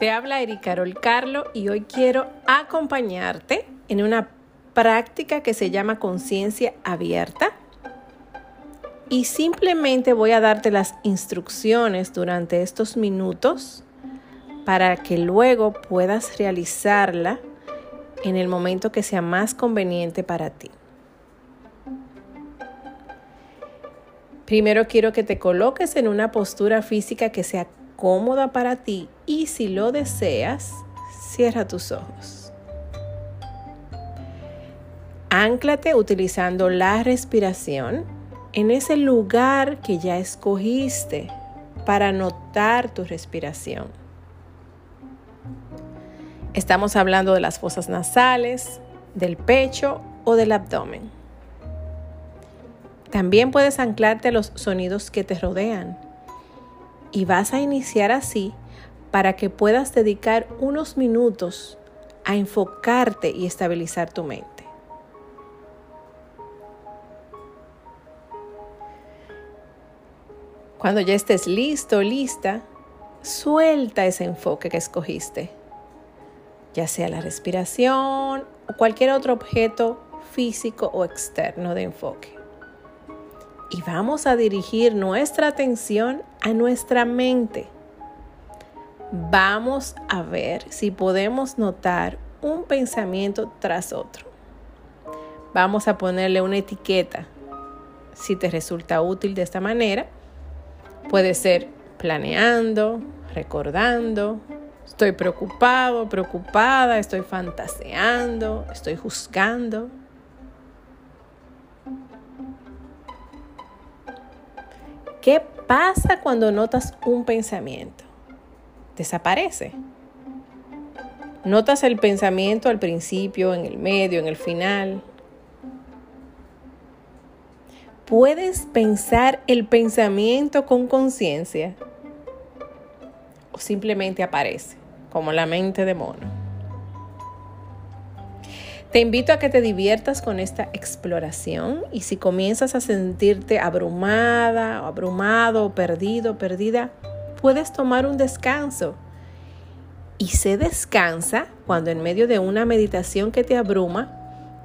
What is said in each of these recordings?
Te habla Ericarol Carlo y hoy quiero acompañarte en una práctica que se llama conciencia abierta. Y simplemente voy a darte las instrucciones durante estos minutos para que luego puedas realizarla en el momento que sea más conveniente para ti. Primero quiero que te coloques en una postura física que sea cómoda para ti y si lo deseas, cierra tus ojos. Ánclate utilizando la respiración en ese lugar que ya escogiste para notar tu respiración. Estamos hablando de las fosas nasales, del pecho o del abdomen. También puedes anclarte a los sonidos que te rodean. Y vas a iniciar así para que puedas dedicar unos minutos a enfocarte y estabilizar tu mente. Cuando ya estés listo, lista, suelta ese enfoque que escogiste, ya sea la respiración o cualquier otro objeto físico o externo de enfoque y vamos a dirigir nuestra atención a nuestra mente. Vamos a ver si podemos notar un pensamiento tras otro. Vamos a ponerle una etiqueta. Si te resulta útil de esta manera, puede ser planeando, recordando, estoy preocupado, preocupada, estoy fantaseando, estoy juzgando. ¿Qué pasa cuando notas un pensamiento? Desaparece. Notas el pensamiento al principio, en el medio, en el final. ¿Puedes pensar el pensamiento con conciencia? ¿O simplemente aparece como la mente de mono? Te invito a que te diviertas con esta exploración y si comienzas a sentirte abrumada, abrumado, perdido, perdida, puedes tomar un descanso. Y se descansa cuando en medio de una meditación que te abruma,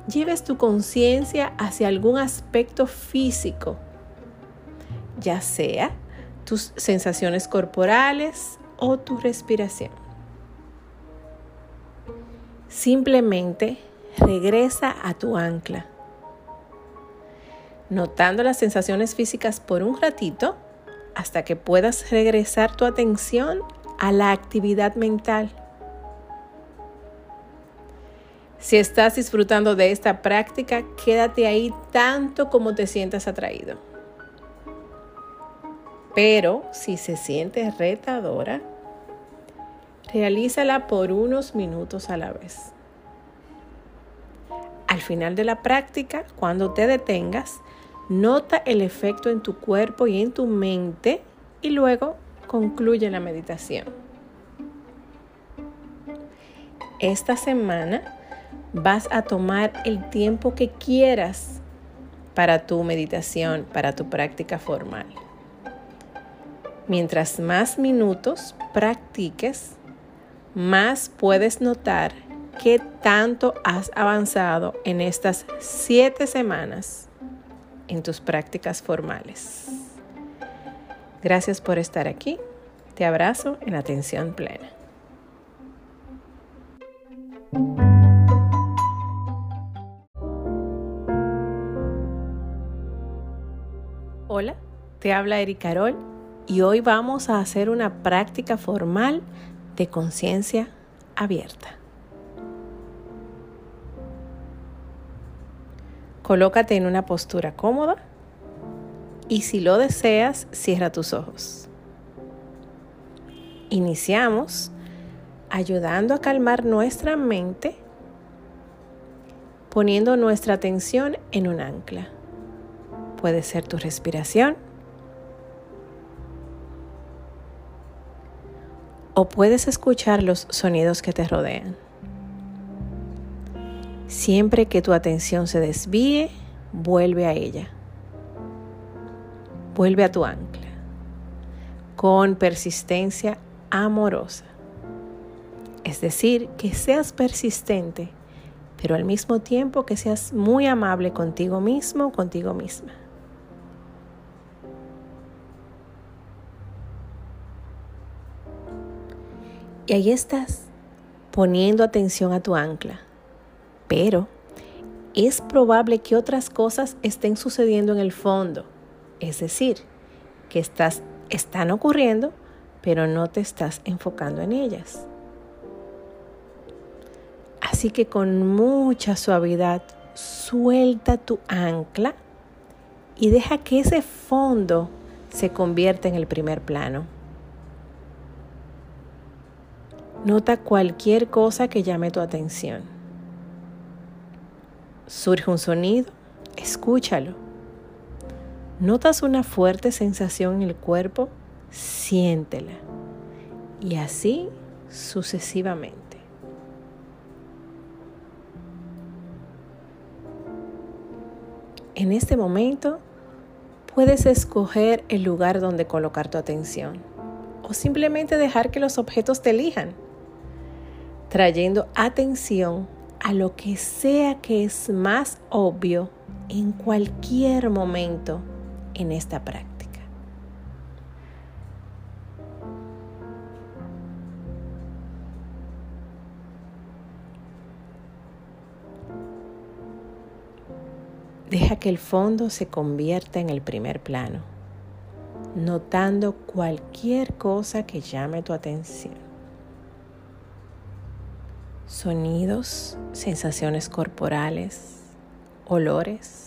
lleves tu conciencia hacia algún aspecto físico, ya sea tus sensaciones corporales o tu respiración. Simplemente regresa a tu ancla. Notando las sensaciones físicas por un ratito hasta que puedas regresar tu atención a la actividad mental. Si estás disfrutando de esta práctica, quédate ahí tanto como te sientas atraído. Pero si se siente retadora, realízala por unos minutos a la vez. Al final de la práctica, cuando te detengas, nota el efecto en tu cuerpo y en tu mente y luego concluye la meditación. Esta semana vas a tomar el tiempo que quieras para tu meditación, para tu práctica formal. Mientras más minutos practiques, más puedes notar qué tanto has avanzado en estas siete semanas en tus prácticas formales. Gracias por estar aquí. Te abrazo en atención plena. Hola, te habla Eric Carol y hoy vamos a hacer una práctica formal de conciencia abierta. Colócate en una postura cómoda y si lo deseas, cierra tus ojos. Iniciamos ayudando a calmar nuestra mente poniendo nuestra atención en un ancla. Puede ser tu respiración o puedes escuchar los sonidos que te rodean. Siempre que tu atención se desvíe, vuelve a ella. Vuelve a tu ancla con persistencia amorosa. Es decir, que seas persistente, pero al mismo tiempo que seas muy amable contigo mismo contigo misma. Y ahí estás, poniendo atención a tu ancla. Pero es probable que otras cosas estén sucediendo en el fondo. Es decir, que estás, están ocurriendo, pero no te estás enfocando en ellas. Así que con mucha suavidad suelta tu ancla y deja que ese fondo se convierta en el primer plano. Nota cualquier cosa que llame tu atención. Surge un sonido, escúchalo. ¿Notas una fuerte sensación en el cuerpo? Siéntela. Y así sucesivamente. En este momento puedes escoger el lugar donde colocar tu atención o simplemente dejar que los objetos te elijan trayendo atención a lo que sea que es más obvio en cualquier momento en esta práctica. Deja que el fondo se convierta en el primer plano, notando cualquier cosa que llame tu atención sonidos, sensaciones corporales, olores.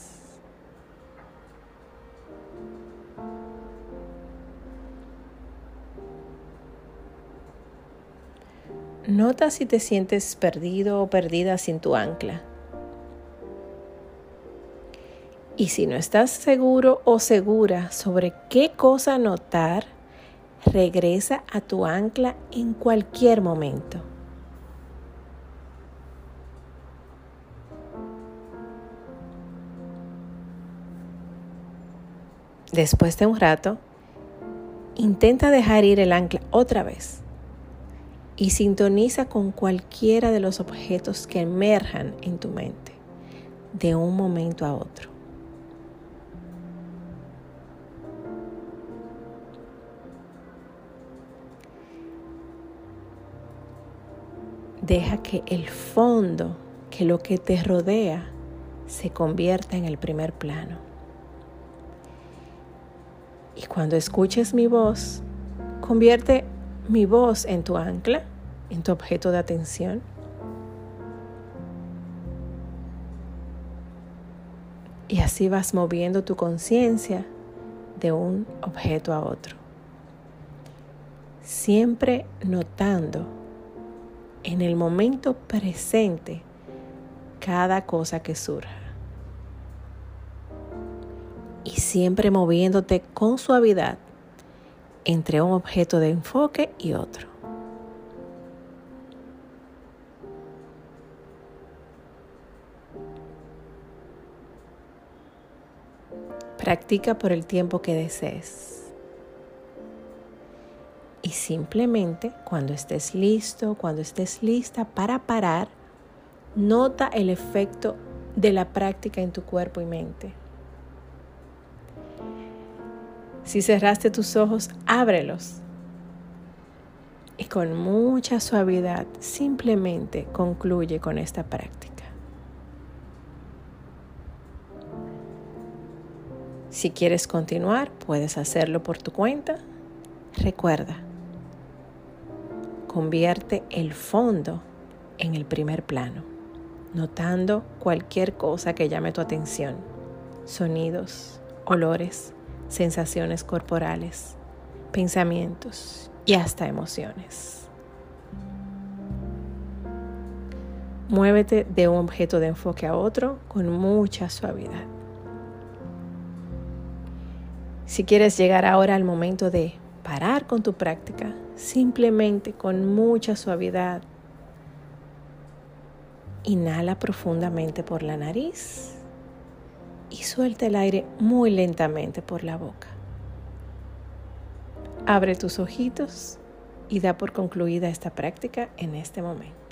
Nota si te sientes perdido o perdida sin tu ancla. Y si no estás seguro o segura sobre qué cosa notar, regresa a tu ancla en cualquier momento. Después de un rato, intenta dejar ir el ancla otra vez y sintoniza con cualquiera de los objetos que emerjan en tu mente de un momento a otro. Deja que el fondo, que lo que te rodea, se convierta en el primer plano. Y cuando escuches mi voz, convierte mi voz en tu ancla, en tu objeto de atención. Y así vas moviendo tu conciencia de un objeto a otro. Siempre notando en el momento presente cada cosa que surja siempre moviéndote con suavidad entre un objeto de enfoque y otro. Practica por el tiempo que desees. Y simplemente cuando estés listo, cuando estés lista para parar, nota el efecto de la práctica en tu cuerpo y mente. Si cerraste tus ojos, ábrelos. Y con mucha suavidad simplemente concluye con esta práctica. Si quieres continuar, puedes hacerlo por tu cuenta. Recuerda, convierte el fondo en el primer plano, notando cualquier cosa que llame tu atención, sonidos, olores, sensaciones corporales, pensamientos y hasta emociones. Muévete de un objeto de enfoque a otro con mucha suavidad. Si quieres llegar ahora al momento de parar con tu práctica, simplemente con mucha suavidad, inhala profundamente por la nariz y suelta el aire muy lentamente por la boca. Abre tus ojitos y da por concluida esta práctica en este momento.